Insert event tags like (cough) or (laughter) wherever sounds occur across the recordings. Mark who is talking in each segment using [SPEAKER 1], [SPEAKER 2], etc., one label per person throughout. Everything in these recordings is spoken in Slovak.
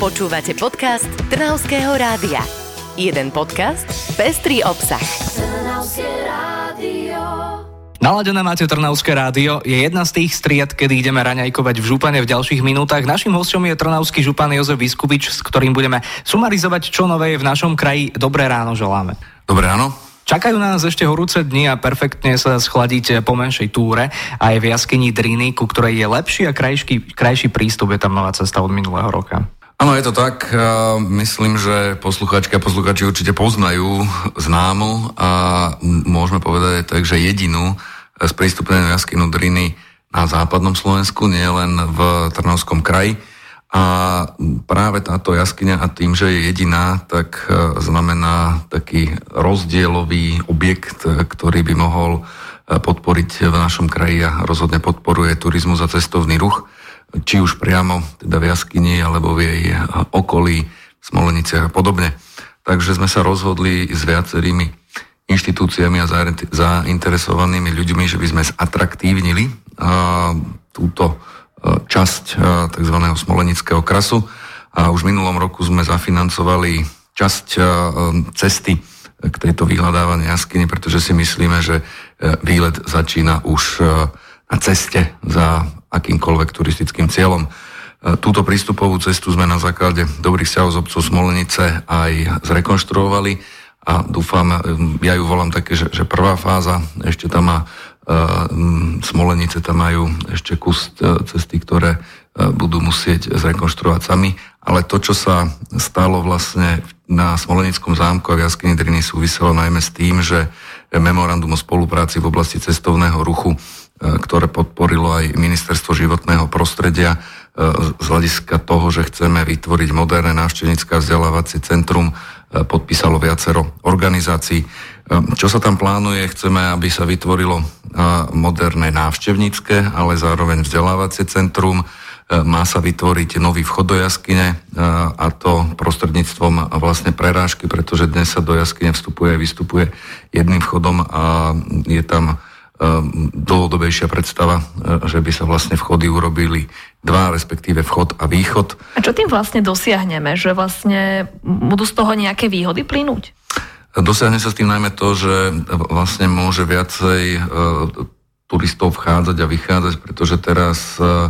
[SPEAKER 1] Počúvate podcast Trnavského rádia. Jeden podcast, pestrý obsah.
[SPEAKER 2] Naladené máte Trnavské rádio, je jedna z tých stried, kedy ideme raňajkovať v župane v ďalších minútach. Našim hostom je trnavský župan Jozef Vyskupič, s ktorým budeme sumarizovať, čo nové je v našom kraji. Dobré ráno želáme.
[SPEAKER 3] Dobré ráno.
[SPEAKER 2] Čakajú nás ešte horúce dni a perfektne sa schladíte po menšej túre a je v jaskyni Driny, ku ktorej je lepší a krajší, krajší prístup, je tam nová cesta od minulého roka.
[SPEAKER 3] Áno, je to tak. Myslím, že posluchačky a posluchači určite poznajú známu a môžeme povedať tak, že jedinú sprístupnenú jaskynu Driny na západnom Slovensku, nie len v Trnovskom kraji. A práve táto jaskyňa a tým, že je jediná, tak e, znamená taký rozdielový objekt, e, ktorý by mohol e, podporiť v našom kraji a rozhodne podporuje turizmus a cestovný ruch, či už priamo teda v jaskyni alebo v jej okolí, Smoleniciach a podobne. Takže sme sa rozhodli s viacerými inštitúciami a zainteresovanými ľuďmi, že by sme zatraktívnili túto časť e, tzv. smolenického krasu a už v minulom roku sme zafinancovali časť cesty k tejto vyhľadávanej jaskyni, pretože si myslíme, že výlet začína už na ceste za akýmkoľvek turistickým cieľom. Túto prístupovú cestu sme na základe dobrých vzťahov z obcov Smolenice aj zrekonštruovali a dúfam, ja ju volám také, že, že prvá fáza, ešte tam má Smolenice tam majú ešte kus e, cesty, ktoré e, budú musieť zrekonštruovať sami, ale to, čo sa stalo vlastne na Smolenickom zámku a v jaskyni Driny súviselo najmä s tým, že memorandum o spolupráci v oblasti cestovného ruchu, e, ktoré podporilo aj Ministerstvo životného prostredia, z hľadiska toho, že chceme vytvoriť moderné návštevnícke vzdelávacie centrum, podpísalo viacero organizácií. Čo sa tam plánuje? Chceme, aby sa vytvorilo moderné návštevnícke, ale zároveň vzdelávacie centrum. Má sa vytvoriť nový vchod do jaskyne a to prostredníctvom vlastne prerážky, pretože dnes sa do jaskyne vstupuje a vystupuje jedným vchodom a je tam dlhodobejšia predstava, že by sa vlastne vchody urobili dva, respektíve vchod a východ.
[SPEAKER 4] A čo tým vlastne dosiahneme? Že vlastne budú z toho nejaké výhody plynúť?
[SPEAKER 3] Dosiahne sa s tým najmä to, že vlastne môže viacej e, turistov vchádzať a vychádzať, pretože teraz e,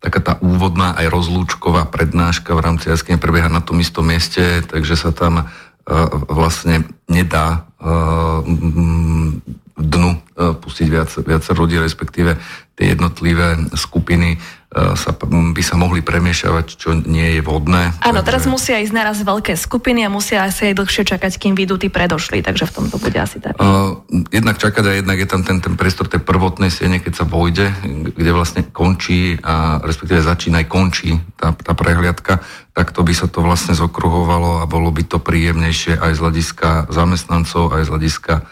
[SPEAKER 3] taká tá úvodná aj rozlúčková prednáška v rámci jaskyne prebieha na tom istom mieste, takže sa tam e, vlastne nedá dnu pustiť viac, viac ľudí, respektíve tie jednotlivé skupiny E, sa, by sa mohli premiešavať, čo nie je vodné.
[SPEAKER 4] Áno, takže... teraz musia ísť naraz veľké skupiny a musia asi aj dlhšie čakať, kým vidú tí predošli, takže v tomto bude asi tak. Uh,
[SPEAKER 3] jednak čakať a jednak je tam ten, ten priestor tej prvotnej siene, keď sa vojde, kde vlastne končí a respektíve začína aj končí tá, tá prehliadka, tak to by sa to vlastne zokruhovalo a bolo by to príjemnejšie aj z hľadiska zamestnancov, aj z hľadiska e,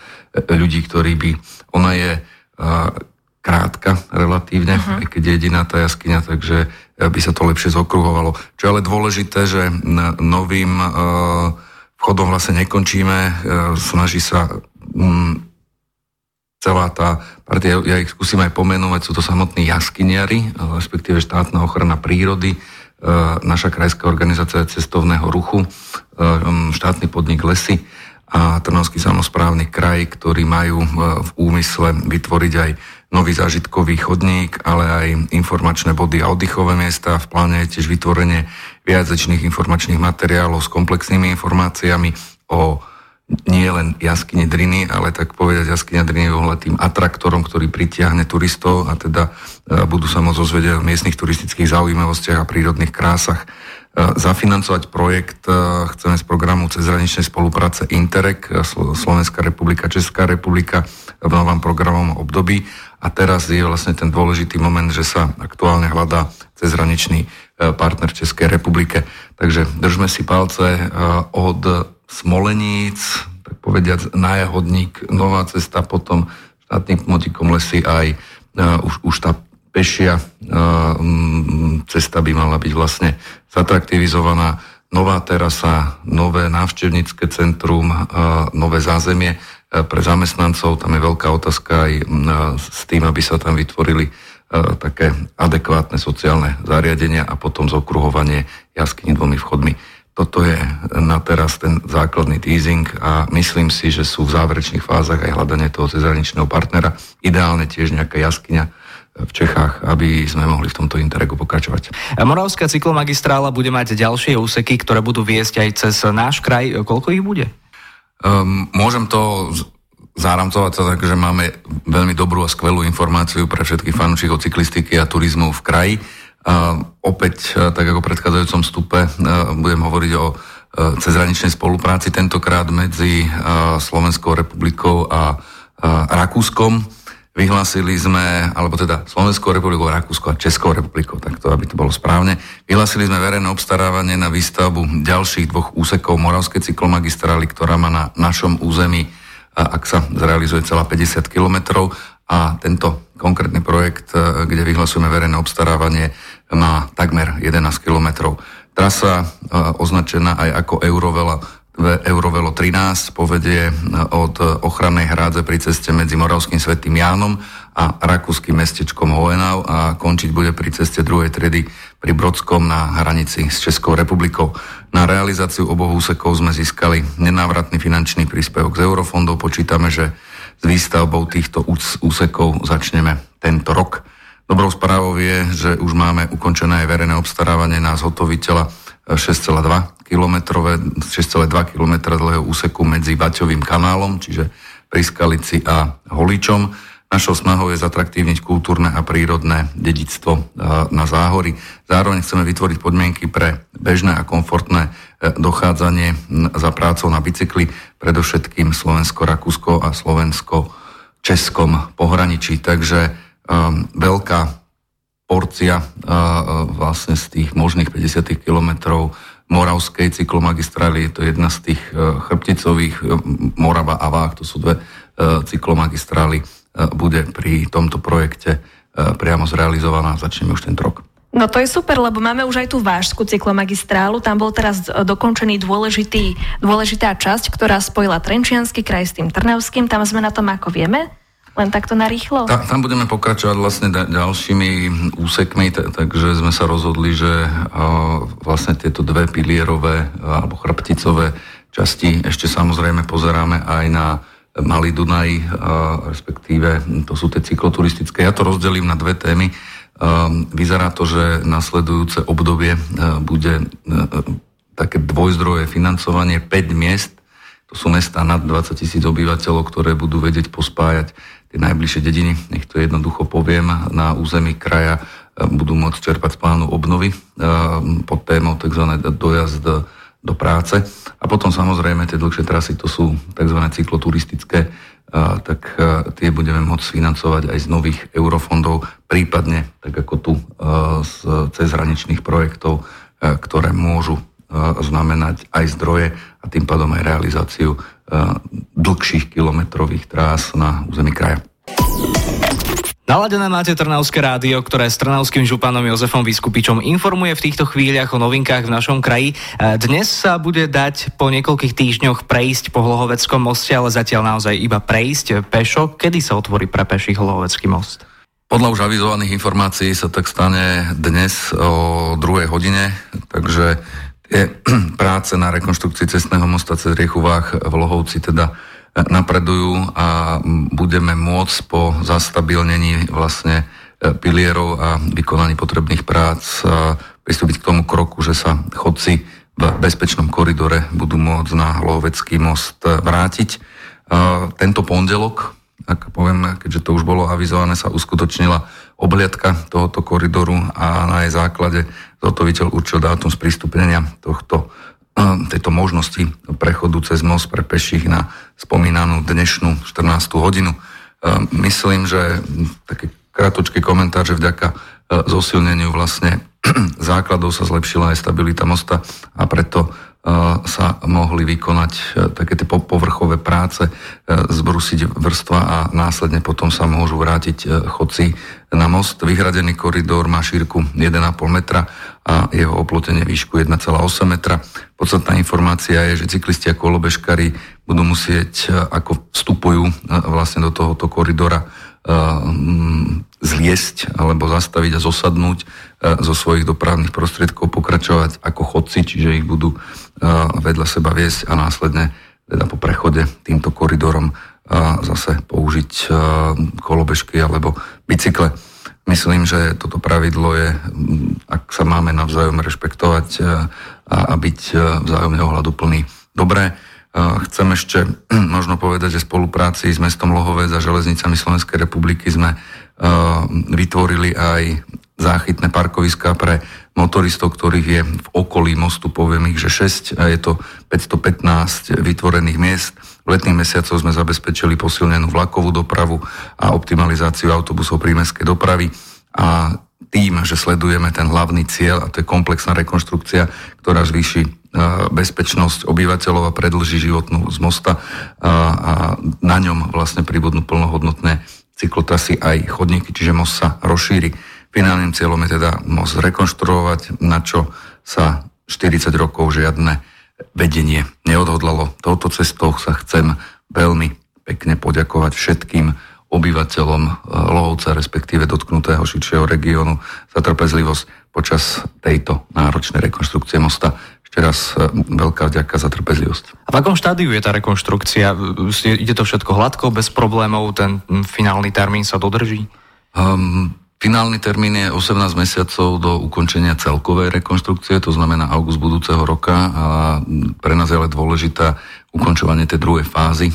[SPEAKER 3] ľudí, ktorí by... Ona je uh, krátka relatívne, uh-huh. aj keď je jediná tá jaskyňa, takže eh, by sa to lepšie zokruhovalo. Čo je ale dôležité, že novým uh, vchodom vlastne nekončíme, uh, snaží sa um, celá tá partia, ja ich skúsim aj pomenovať, sú to samotní jaskyniari, respektíve štátna ochrana prírody, naša krajská organizácia cestovného ruchu, um, štátny podnik Lesy a Trnovský samozprávny kraj, ktorí majú v úmysle vytvoriť aj nový zážitkový chodník, ale aj informačné body a oddychové miesta. V pláne je tiež vytvorenie viacečných informačných materiálov s komplexnými informáciami o nie len jaskyne Driny, ale tak povedať jaskyňa Driny je tým atraktorom, ktorý pritiahne turistov a teda e, budú sa môcť ozvedieť o miestnych turistických zaujímavostiach a prírodných krásach. E, zafinancovať projekt e, chceme z programu cezhraničnej spolupráce Interreg, Slovenská republika, Česká republika v novom programovom období a teraz je vlastne ten dôležitý moment, že sa aktuálne hľadá cezhraničný e, partner Českej republike. Takže držme si palce e, od Smoleníc, tak povediať na Jahodník, nová cesta, potom štátnym motikom lesy aj už, už tá pešia uh, cesta by mala byť vlastne zatraktivizovaná. Nová terasa, nové návštevnícke centrum, nové zázemie pre zamestnancov. Tam je veľká otázka aj s tým, aby sa tam vytvorili také adekvátne sociálne zariadenia a potom zokruhovanie jaskyní dvomi vchodmi. Toto je na teraz ten základný teasing a myslím si, že sú v záverečných fázach aj hľadanie toho cezhraničného partnera. Ideálne tiež nejaká jaskyňa v Čechách, aby sme mohli v tomto interregu pokračovať.
[SPEAKER 2] Moravská cyklomagistrála bude mať ďalšie úseky, ktoré budú viesť aj cez náš kraj. Koľko ich bude?
[SPEAKER 3] Um, môžem to záramcovať sa tak, že máme veľmi dobrú a skvelú informáciu pre všetkých fanúšikov cyklistiky a turizmu v kraji. A opäť, e, tak ako v predchádzajúcom stupe, e, budem hovoriť o e, cezhraničnej spolupráci, tentokrát medzi Slovenskou republikou a Rakúskom. Vyhlásili sme, alebo teda Slovenskou republikou, Rakúsko a Českou republikou, tak to, aby to bolo správne. Vyhlásili sme verejné obstarávanie na výstavbu ďalších dvoch úsekov Moravskej cyklomagistrály, ktorá má na našom území ak sa zrealizuje celá 50 kilometrov a tento konkrétny projekt, e, kde vyhlasujeme verejné obstarávanie, má takmer 11 kilometrov. Trasa e, označená aj ako Eurovela Eurovelo 13 povedie e, od ochrannej hrádze pri ceste medzi Moravským svetým Jánom a rakúskym mestečkom Hohenau a končiť bude pri ceste druhej tredy pri Brodskom na hranici s Českou republikou. Na realizáciu oboch úsekov sme získali nenávratný finančný príspevok z eurofondov. Počítame, že s výstavbou týchto úsekov začneme tento rok. Dobrou správou je, že už máme ukončené aj verejné obstarávanie na zhotoviteľa 6,2 km, 6,2 km dlhého úseku medzi Baťovým kanálom, čiže pri Skalici a Holičom Našou snahou je zatraktívniť kultúrne a prírodné dedictvo e, na záhory. Zároveň chceme vytvoriť podmienky pre bežné a komfortné e, dochádzanie za prácou na bicykli, predovšetkým Slovensko-Rakúsko a Slovensko-Českom pohraničí. Takže um, veľká porcia vlastne z tých možných 50 kilometrov Moravskej cyklomagistrály, je to jedna z tých uh, chrbticových, uh, Morava a Vách, to sú dve uh, cyklomagistrály, bude pri tomto projekte priamo zrealizovaná. Začneme už tento rok.
[SPEAKER 4] No to je super, lebo máme už aj tú vážskú cyklomagistrálu. Tam bol teraz dokončený dôležitý, dôležitá časť, ktorá spojila Trenčiansky kraj s tým Trnavským. Tam sme na tom, ako vieme. Len takto narýchlo?
[SPEAKER 3] Ta, tam budeme pokračovať vlastne da, ďalšími úsekmi, t- takže sme sa rozhodli, že uh, vlastne tieto dve pilierové uh, alebo chrbticové časti ešte samozrejme pozeráme aj na Malý Dunaj, respektíve to sú tie cykloturistické. Ja to rozdelím na dve témy. Vyzerá to, že nasledujúce obdobie bude také dvojzdroje financovanie 5 miest. To sú mesta nad 20 tisíc obyvateľov, ktoré budú vedieť pospájať tie najbližšie dediny. Nech to jednoducho poviem, na území kraja budú môcť čerpať z plánu obnovy pod témou tzv. dojazd do práce. A potom samozrejme tie dlhšie trasy, to sú tzv. cykloturistické, a, tak tie budeme môcť financovať aj z nových eurofondov, prípadne tak ako tu z cezhraničných projektov, ktoré môžu znamenať aj zdroje a tým pádom aj realizáciu dlhších kilometrových trás na území kraja.
[SPEAKER 2] Naladené máte Trnavské rádio, ktoré s trnavským županom Jozefom Vyskupičom informuje v týchto chvíľach o novinkách v našom kraji. E, dnes sa bude dať po niekoľkých týždňoch prejsť po Hlohoveckom moste, ale zatiaľ naozaj iba prejsť pešo. Kedy sa otvorí pre peších Hlohovecký most?
[SPEAKER 3] Podľa už avizovaných informácií sa tak stane dnes o druhej hodine, takže tie (clears throat) práce na rekonštrukcii cestného mosta cez riechu Vách v Lohovci teda napredujú a budeme môcť po zastabilnení vlastne e, pilierov a vykonaní potrebných prác pristúpiť k tomu kroku, že sa chodci v bezpečnom koridore budú môcť na Hlovecký most vrátiť. Tento pondelok, ak poviem, keďže to už bolo avizované, sa uskutočnila obhliadka tohoto koridoru a na jej základe zotoviteľ určil dátum sprístupnenia tohto (clears throat) tejto možnosti prechodu cez most pre peších na spomínanú dnešnú 14. hodinu. Myslím, že taký kratočký komentár, že vďaka zosilneniu vlastne (clears throat) základov sa zlepšila aj stabilita mosta a preto sa mohli vykonať e, také tie povrchové práce, e, zbrusiť vrstva a následne potom sa môžu vrátiť e, chodci na most. Vyhradený koridor má šírku 1,5 metra a jeho oplotenie výšku 1,8 metra. Podstatná informácia je, že cyklisti a kolobežkári budú musieť, ako vstupujú vlastne do tohoto koridora, zliesť alebo zastaviť a zosadnúť zo svojich dopravných prostriedkov, pokračovať ako chodci, čiže ich budú vedľa seba viesť a následne teda po prechode týmto koridorom zase použiť kolobežky alebo bicykle. Myslím, že toto pravidlo je, ak sa máme navzájom rešpektovať a byť vzájomne ohľaduplný. Dobré, chcem ešte (clears throat) možno povedať, že v spolupráci s mestom Lohovec a železnicami Slovenskej republiky sme vytvorili aj záchytné parkoviská pre motoristov, ktorých je v okolí mostu, poviem ich, že 6, a je to 515 vytvorených miest. V letných mesiacoch sme zabezpečili posilnenú vlakovú dopravu a optimalizáciu autobusov prímeskej dopravy a tým, že sledujeme ten hlavný cieľ, a to je komplexná rekonštrukcia, ktorá zvýši e, bezpečnosť obyvateľov a predlží životnú z mosta a, a na ňom vlastne pribudnú plnohodnotné cyklotrasy aj chodníky, čiže most sa rozšíri. Finálnym cieľom je teda most rekonštruovať, na čo sa 40 rokov žiadne vedenie neodhodlalo. Touto cestou sa chcem veľmi pekne poďakovať všetkým obyvateľom eh, Lohovca, respektíve dotknutého širšieho regiónu za trpezlivosť počas tejto náročnej rekonštrukcie mosta. Ešte raz eh, veľká vďaka za trpezlivosť.
[SPEAKER 2] A v akom štádiu je tá rekonštrukcia? Ide to všetko hladko, bez problémov? Ten finálny termín sa dodrží? Um,
[SPEAKER 3] Finálny termín je 18 mesiacov do ukončenia celkovej rekonštrukcie, to znamená august budúceho roka a pre nás je ale dôležitá ukončovanie tej druhej fázy, e,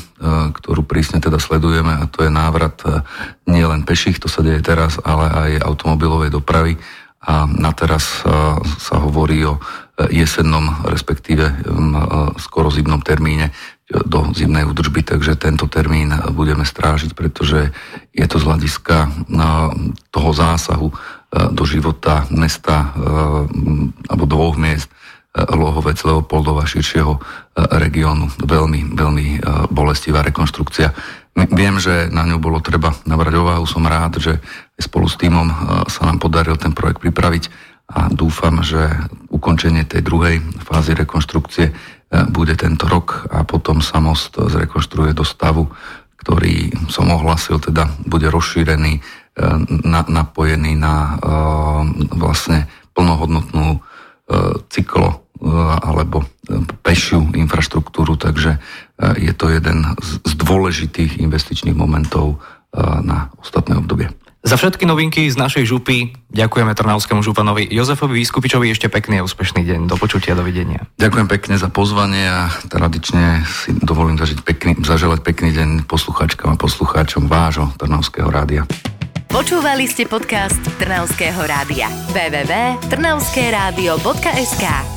[SPEAKER 3] ktorú prísne teda sledujeme a to je návrat e, nielen peších, to sa deje teraz, ale aj automobilovej dopravy. A na teraz e, sa hovorí o jesennom, respektíve skoro zimnom termíne do zimnej údržby, takže tento termín budeme strážiť, pretože je to z hľadiska toho zásahu do života mesta alebo dvoch miest Lohovec, Leopoldova, širšieho regiónu. Veľmi, veľmi bolestivá rekonštrukcia. Viem, že na ňu bolo treba nabrať ovahu. Som rád, že spolu s týmom sa nám podaril ten projekt pripraviť a dúfam, že ukončenie tej druhej fázy rekonštrukcie E, bude tento rok a potom sa most zrekonštruuje do stavu, ktorý som ohlasil, teda bude rozšírený, e, na, napojený na e, vlastne plnohodnotnú cyklo alebo pešiu infraštruktúru, takže je to jeden z dôležitých investičných momentov na ostatné obdobie.
[SPEAKER 2] Za všetky novinky z našej župy ďakujeme Trnavskému županovi Jozefovi Vyskupičovi ešte pekný a úspešný deň. Do počutia, dovidenia.
[SPEAKER 3] Ďakujem pekne za pozvanie a tradične si dovolím zažiť pekný, zaželať pekný deň poslucháčkam a poslucháčom vášho Trnavského rádia.
[SPEAKER 1] Počúvali ste podcast Trnavského rádia. www.trnavskeradio.sk